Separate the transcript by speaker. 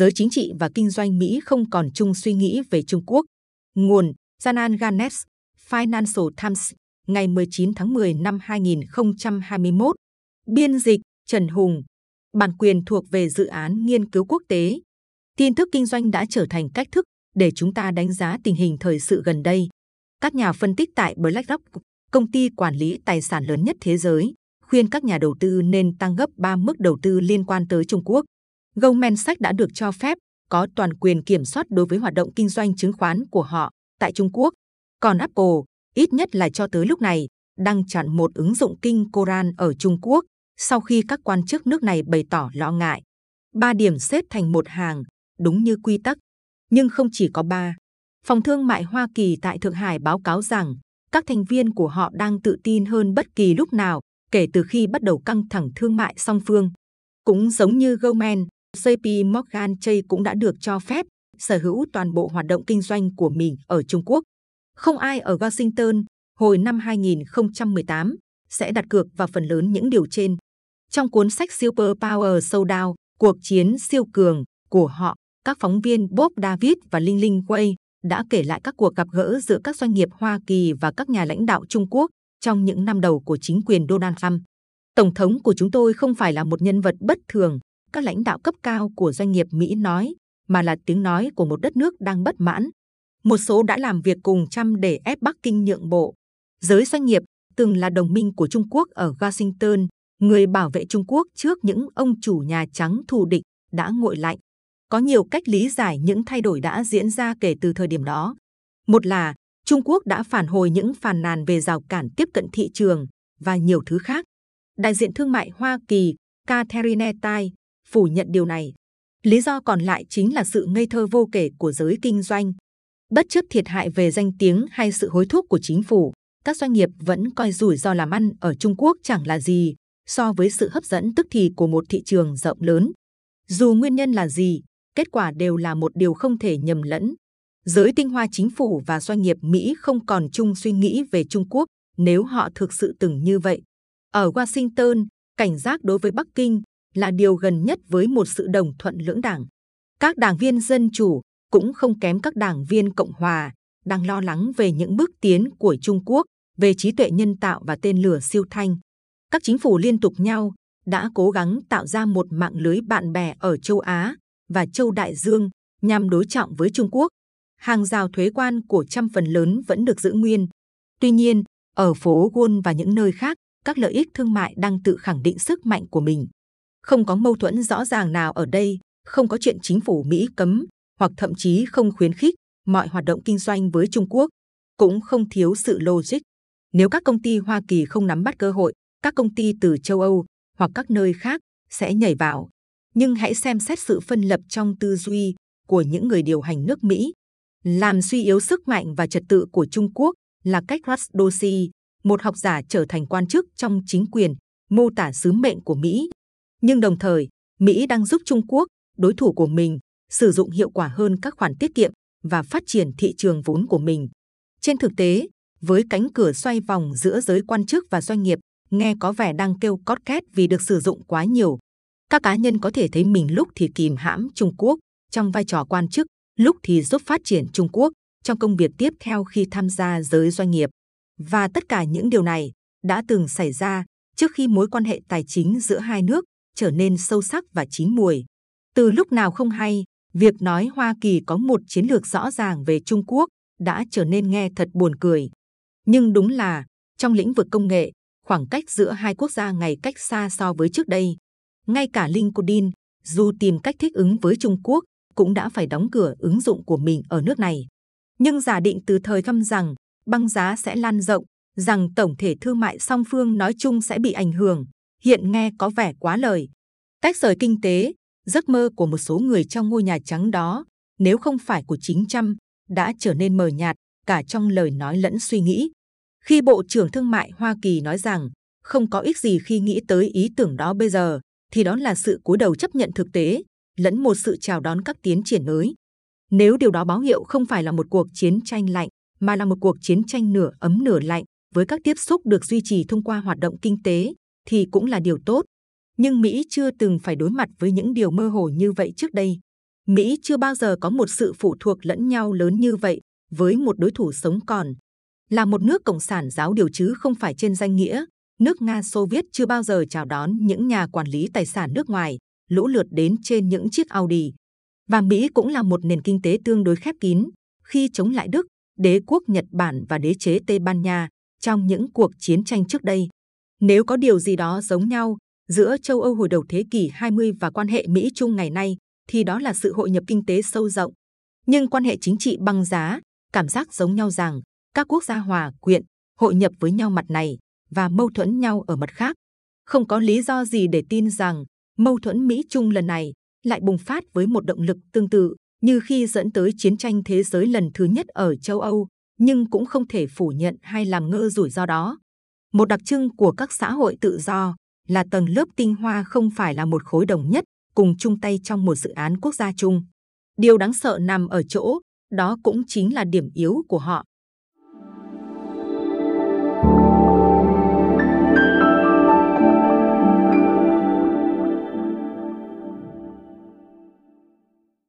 Speaker 1: giới chính trị và kinh doanh Mỹ không còn chung suy nghĩ về Trung Quốc. Nguồn Janan Ganes, Financial Times, ngày 19 tháng 10 năm 2021. Biên dịch Trần Hùng. Bản quyền thuộc về dự án nghiên cứu quốc tế. Tin tức kinh doanh đã trở thành cách thức để chúng ta đánh giá tình hình thời sự gần đây. Các nhà phân tích tại BlackRock, công ty quản lý tài sản lớn nhất thế giới, khuyên các nhà đầu tư nên tăng gấp 3 mức đầu tư liên quan tới Trung Quốc. Goldman Sachs đã được cho phép có toàn quyền kiểm soát đối với hoạt động kinh doanh chứng khoán của họ tại Trung Quốc. Còn Apple, ít nhất là cho tới lúc này, đang chặn một ứng dụng kinh Koran ở Trung Quốc sau khi các quan chức nước này bày tỏ lo ngại. Ba điểm xếp thành một hàng, đúng như quy tắc. Nhưng không chỉ có ba. Phòng thương mại Hoa Kỳ tại Thượng Hải báo cáo rằng các thành viên của họ đang tự tin hơn bất kỳ lúc nào kể từ khi bắt đầu căng thẳng thương mại song phương. Cũng giống như Goldman, JP Morgan Chase cũng đã được cho phép sở hữu toàn bộ hoạt động kinh doanh của mình ở Trung Quốc. Không ai ở Washington hồi năm 2018 sẽ đặt cược vào phần lớn những điều trên. Trong cuốn sách Super Power Showdown, cuộc chiến siêu cường của họ, các phóng viên Bob David và Linh Linh Wei đã kể lại các cuộc gặp gỡ giữa các doanh nghiệp Hoa Kỳ và các nhà lãnh đạo Trung Quốc trong những năm đầu của chính quyền Donald Trump. Tổng thống của chúng tôi không phải là một nhân vật bất thường, các lãnh đạo cấp cao của doanh nghiệp Mỹ nói, mà là tiếng nói của một đất nước đang bất mãn. Một số đã làm việc cùng Trump để ép Bắc Kinh nhượng bộ. Giới doanh nghiệp từng là đồng minh của Trung Quốc ở Washington, người bảo vệ Trung Quốc trước những ông chủ Nhà Trắng thù địch đã nguội lạnh. Có nhiều cách lý giải những thay đổi đã diễn ra kể từ thời điểm đó. Một là Trung Quốc đã phản hồi những phàn nàn về rào cản tiếp cận thị trường và nhiều thứ khác. Đại diện thương mại Hoa Kỳ Catherine Tai phủ nhận điều này. Lý do còn lại chính là sự ngây thơ vô kể của giới kinh doanh. Bất chấp thiệt hại về danh tiếng hay sự hối thúc của chính phủ, các doanh nghiệp vẫn coi rủi ro làm ăn ở Trung Quốc chẳng là gì so với sự hấp dẫn tức thì của một thị trường rộng lớn. Dù nguyên nhân là gì, kết quả đều là một điều không thể nhầm lẫn. Giới tinh hoa chính phủ và doanh nghiệp Mỹ không còn chung suy nghĩ về Trung Quốc nếu họ thực sự từng như vậy. Ở Washington, cảnh giác đối với Bắc Kinh là điều gần nhất với một sự đồng thuận lưỡng đảng. Các đảng viên dân chủ cũng không kém các đảng viên cộng hòa đang lo lắng về những bước tiến của Trung Quốc về trí tuệ nhân tạo và tên lửa siêu thanh. Các chính phủ liên tục nhau đã cố gắng tạo ra một mạng lưới bạn bè ở châu Á và châu Đại Dương nhằm đối trọng với Trung Quốc. Hàng rào thuế quan của trăm phần lớn vẫn được giữ nguyên. Tuy nhiên, ở phố Wall và những nơi khác, các lợi ích thương mại đang tự khẳng định sức mạnh của mình. Không có mâu thuẫn rõ ràng nào ở đây, không có chuyện chính phủ Mỹ cấm hoặc thậm chí không khuyến khích mọi hoạt động kinh doanh với Trung Quốc, cũng không thiếu sự logic. Nếu các công ty Hoa Kỳ không nắm bắt cơ hội, các công ty từ châu Âu hoặc các nơi khác sẽ nhảy vào. Nhưng hãy xem xét sự phân lập trong tư duy của những người điều hành nước Mỹ. Làm suy yếu sức mạnh và trật tự của Trung Quốc là cách Russ Dorsey, một học giả trở thành quan chức trong chính quyền, mô tả sứ mệnh của Mỹ. Nhưng đồng thời, Mỹ đang giúp Trung Quốc, đối thủ của mình, sử dụng hiệu quả hơn các khoản tiết kiệm và phát triển thị trường vốn của mình. Trên thực tế, với cánh cửa xoay vòng giữa giới quan chức và doanh nghiệp, nghe có vẻ đang kêu cót két vì được sử dụng quá nhiều. Các cá nhân có thể thấy mình lúc thì kìm hãm Trung Quốc trong vai trò quan chức, lúc thì giúp phát triển Trung Quốc trong công việc tiếp theo khi tham gia giới doanh nghiệp. Và tất cả những điều này đã từng xảy ra trước khi mối quan hệ tài chính giữa hai nước trở nên sâu sắc và chín mùi. Từ lúc nào không hay, việc nói Hoa Kỳ có một chiến lược rõ ràng về Trung Quốc đã trở nên nghe thật buồn cười. Nhưng đúng là, trong lĩnh vực công nghệ, khoảng cách giữa hai quốc gia ngày cách xa so với trước đây. Ngay cả LinkedIn, dù tìm cách thích ứng với Trung Quốc, cũng đã phải đóng cửa ứng dụng của mình ở nước này. Nhưng giả định từ thời thăm rằng băng giá sẽ lan rộng, rằng tổng thể thương mại song phương nói chung sẽ bị ảnh hưởng, hiện nghe có vẻ quá lời. Tách rời kinh tế, giấc mơ của một số người trong ngôi nhà trắng đó, nếu không phải của chính Trump, đã trở nên mờ nhạt cả trong lời nói lẫn suy nghĩ. Khi Bộ trưởng Thương mại Hoa Kỳ nói rằng không có ích gì khi nghĩ tới ý tưởng đó bây giờ, thì đó là sự cúi đầu chấp nhận thực tế, lẫn một sự chào đón các tiến triển mới. Nếu điều đó báo hiệu không phải là một cuộc chiến tranh lạnh, mà là một cuộc chiến tranh nửa ấm nửa lạnh, với các tiếp xúc được duy trì thông qua hoạt động kinh tế, thì cũng là điều tốt. Nhưng Mỹ chưa từng phải đối mặt với những điều mơ hồ như vậy trước đây. Mỹ chưa bao giờ có một sự phụ thuộc lẫn nhau lớn như vậy với một đối thủ sống còn. Là một nước cộng sản giáo điều chứ không phải trên danh nghĩa, nước Nga Xô Viết chưa bao giờ chào đón những nhà quản lý tài sản nước ngoài, lũ lượt đến trên những chiếc Audi. Và Mỹ cũng là một nền kinh tế tương đối khép kín, khi chống lại Đức, đế quốc Nhật Bản và đế chế Tây Ban Nha trong những cuộc chiến tranh trước đây. Nếu có điều gì đó giống nhau giữa châu Âu hồi đầu thế kỷ 20 và quan hệ Mỹ-Trung ngày nay, thì đó là sự hội nhập kinh tế sâu rộng. Nhưng quan hệ chính trị băng giá, cảm giác giống nhau rằng các quốc gia hòa quyện, hội nhập với nhau mặt này và mâu thuẫn nhau ở mặt khác. Không có lý do gì để tin rằng mâu thuẫn Mỹ-Trung lần này lại bùng phát với một động lực tương tự như khi dẫn tới chiến tranh thế giới lần thứ nhất ở châu Âu, nhưng cũng không thể phủ nhận hay làm ngơ rủi ro đó. Một đặc trưng của các xã hội tự do là tầng lớp tinh hoa không phải là một khối đồng nhất cùng chung tay trong một dự án quốc gia chung. Điều đáng sợ nằm ở chỗ, đó cũng chính là điểm yếu của họ.